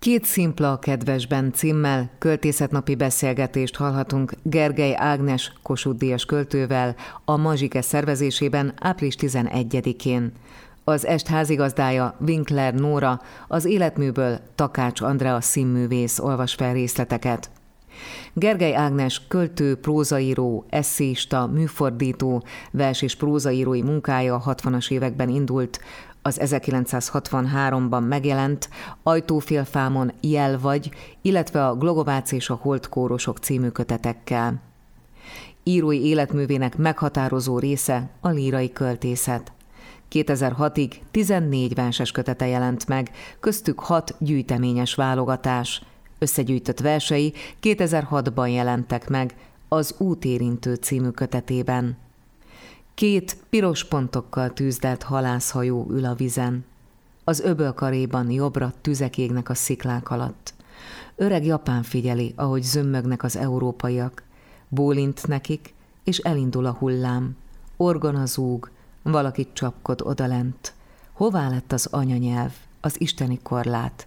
Két szimpla kedvesben címmel költészetnapi beszélgetést hallhatunk Gergely Ágnes Kossuth Díjas költővel a Mazsike szervezésében április 11-én. Az est házigazdája Winkler Nóra, az életműből Takács Andrea színművész olvas fel részleteket. Gergely Ágnes költő, prózaíró, eszéista, műfordító, vers és prózaírói munkája a 60-as években indult, az 1963-ban megjelent Ajtófélfámon Jel vagy, illetve a Glogovác és a Holdkórosok című kötetekkel. Írói életművének meghatározó része a lírai költészet. 2006-ig 14 verses kötete jelent meg, köztük 6 gyűjteményes válogatás. Összegyűjtött versei 2006-ban jelentek meg az Útérintő című kötetében. Két piros pontokkal tűzdelt halászhajó ül a vizen. Az öbölkaréban jobbra tüzek égnek a sziklák alatt. Öreg Japán figyeli, ahogy zömmögnek az európaiak. Bólint nekik, és elindul a hullám. Orgona zúg, valakit csapkod odalent. Hová lett az anyanyelv, az isteni korlát?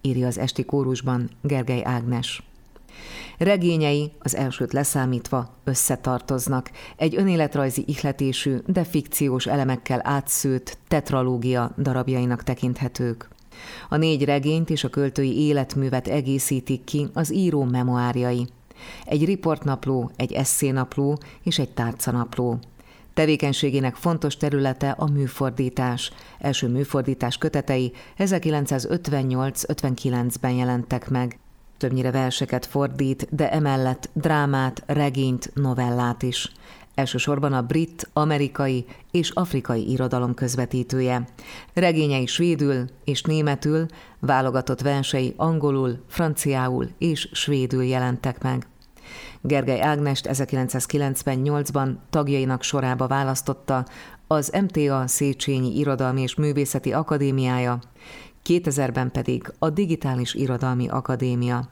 írja az esti kórusban Gergely Ágnes. Regényei, az elsőt leszámítva, összetartoznak, egy önéletrajzi ihletésű, de fikciós elemekkel átszőtt tetralógia darabjainak tekinthetők. A négy regényt és a költői életművet egészítik ki az író memoárjai. Egy riportnapló, egy eszénapló és egy tárcanapló. Tevékenységének fontos területe a műfordítás. Első műfordítás kötetei 1958-59-ben jelentek meg többnyire verseket fordít, de emellett drámát, regényt, novellát is. Elsősorban a brit, amerikai és afrikai irodalom közvetítője. Regényei svédül és németül, válogatott versei angolul, franciául és svédül jelentek meg. Gergely Ágnest 1998-ban tagjainak sorába választotta az MTA Széchenyi Irodalmi és Művészeti Akadémiája, 2000-ben pedig a Digitális Irodalmi Akadémia.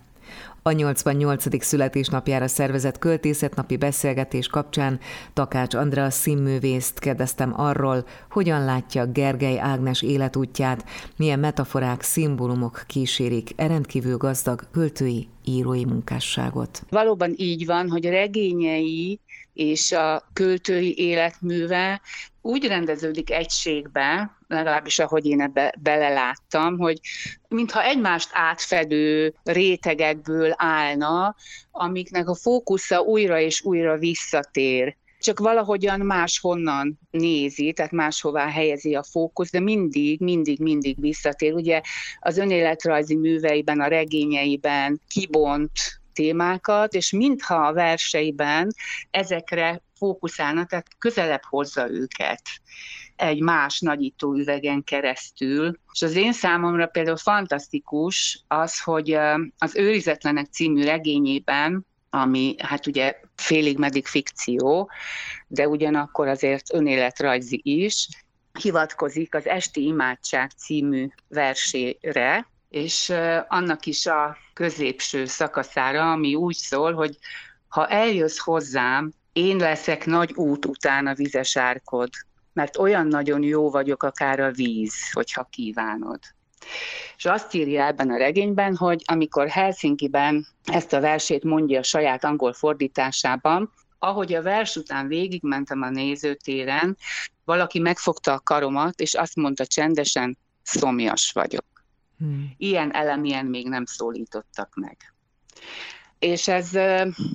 A 88. születésnapjára szervezett költészetnapi beszélgetés kapcsán Takács Andrea színművészt kérdeztem arról, hogyan látja Gergely Ágnes életútját, milyen metaforák, szimbólumok kísérik e rendkívül gazdag költői írói munkásságot. Valóban így van, hogy regényei és a költői életműve úgy rendeződik egységbe, legalábbis ahogy én ebbe beleláttam, hogy mintha egymást átfedő rétegekből állna, amiknek a fókusza újra és újra visszatér csak valahogyan máshonnan nézi, tehát máshová helyezi a fókusz, de mindig, mindig, mindig visszatér. Ugye az önéletrajzi műveiben, a regényeiben kibont témákat, és mintha a verseiben ezekre fókuszálna, tehát közelebb hozza őket egy más nagyító üvegen keresztül. És az én számomra például fantasztikus az, hogy az Őrizetlenek című regényében, ami hát ugye félig meddig fikció, de ugyanakkor azért önéletrajzi is, hivatkozik az Esti Imádság című versére, és annak is a középső szakaszára, ami úgy szól, hogy ha eljössz hozzám, én leszek nagy út után a vizes árkod, mert olyan nagyon jó vagyok akár a víz, hogyha kívánod. És azt írja ebben a regényben, hogy amikor Helsinki-ben ezt a versét mondja a saját angol fordításában, ahogy a vers után végigmentem a nézőtéren, valaki megfogta a karomat, és azt mondta csendesen, szomjas vagyok. Hmm. Ilyen elemien még nem szólítottak meg. És ez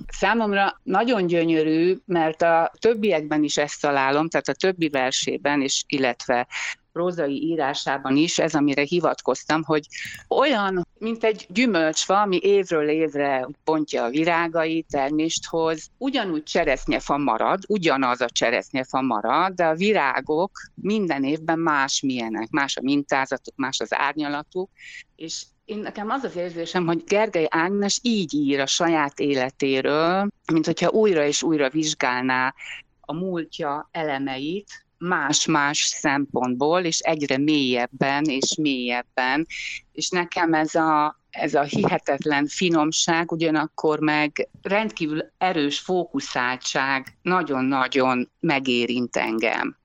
számomra nagyon gyönyörű, mert a többiekben is ezt találom, tehát a többi versében is, illetve prózai írásában is, ez amire hivatkoztam, hogy olyan, mint egy gyümölcsfa, ami évről évre pontja a virágai, termést hoz, ugyanúgy cseresznyefa marad, ugyanaz a cseresznyefa marad, de a virágok minden évben más milyenek, más a mintázatuk, más az árnyalatuk, és én nekem az az érzésem, hogy Gergely Ágnes így ír a saját életéről, mint hogyha újra és újra vizsgálná a múltja elemeit, más-más szempontból, és egyre mélyebben és mélyebben. És nekem ez a, ez a hihetetlen finomság, ugyanakkor meg rendkívül erős fókuszáltság nagyon-nagyon megérint engem.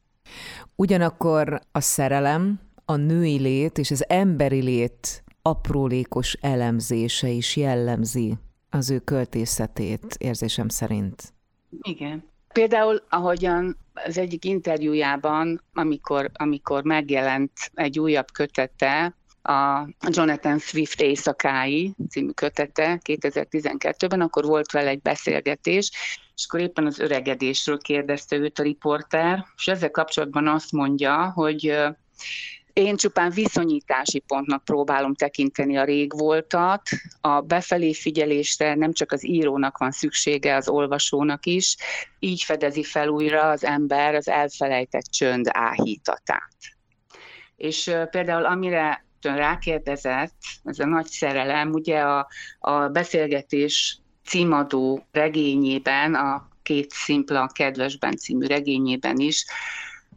Ugyanakkor a szerelem, a női lét és az emberi lét aprólékos elemzése is jellemzi az ő költészetét, érzésem szerint. Igen. Például, ahogyan az egyik interjújában, amikor, amikor megjelent egy újabb kötete, a Jonathan Swift éjszakái című kötete 2012-ben, akkor volt vele egy beszélgetés, és akkor éppen az öregedésről kérdezte őt a riporter, és ezzel kapcsolatban azt mondja, hogy én csupán viszonyítási pontnak próbálom tekinteni a régvoltat. A befelé figyelésre nem csak az írónak van szüksége, az olvasónak is. Így fedezi fel újra az ember az elfelejtett csönd áhítatát. És például amire rákérdezett, ez a nagy szerelem, ugye a, a beszélgetés címadó regényében, a két szimpla kedvesben című regényében is,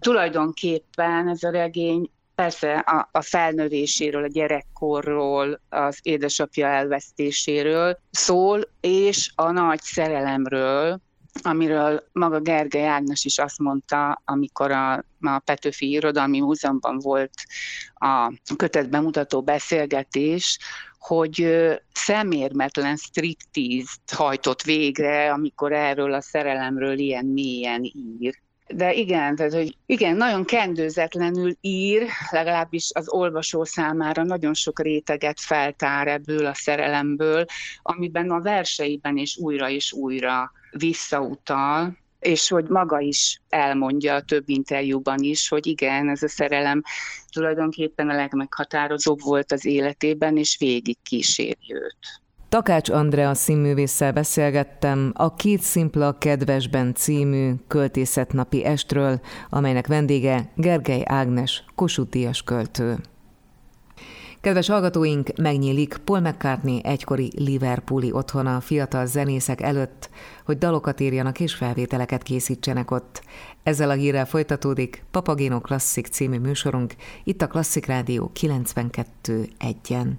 tulajdonképpen ez a regény persze a, a felnövéséről, a gyerekkorról, az édesapja elvesztéséről szól, és a nagy szerelemről, amiről maga Gergely Ágnes is azt mondta, amikor a, a Petőfi Irodalmi Múzeumban volt a kötet bemutató beszélgetés, hogy szemérmetlen striptízt hajtott végre, amikor erről a szerelemről ilyen mélyen ír de igen, tehát, hogy igen, nagyon kendőzetlenül ír, legalábbis az olvasó számára nagyon sok réteget feltár ebből a szerelemből, amiben a verseiben is újra és újra visszautal, és hogy maga is elmondja a több interjúban is, hogy igen, ez a szerelem tulajdonképpen a legmeghatározóbb volt az életében, és végig kíséri őt. Takács Andrea színművésszel beszélgettem a Két szimpla kedvesben című költészetnapi estről, amelynek vendége Gergely Ágnes, Kossuth költő. Kedves hallgatóink, megnyílik Paul McCartney egykori Liverpooli otthona a fiatal zenészek előtt, hogy dalokat írjanak és felvételeket készítsenek ott. Ezzel a hírrel folytatódik Papagino Klasszik című műsorunk, itt a Klasszik Rádió 92.1-en.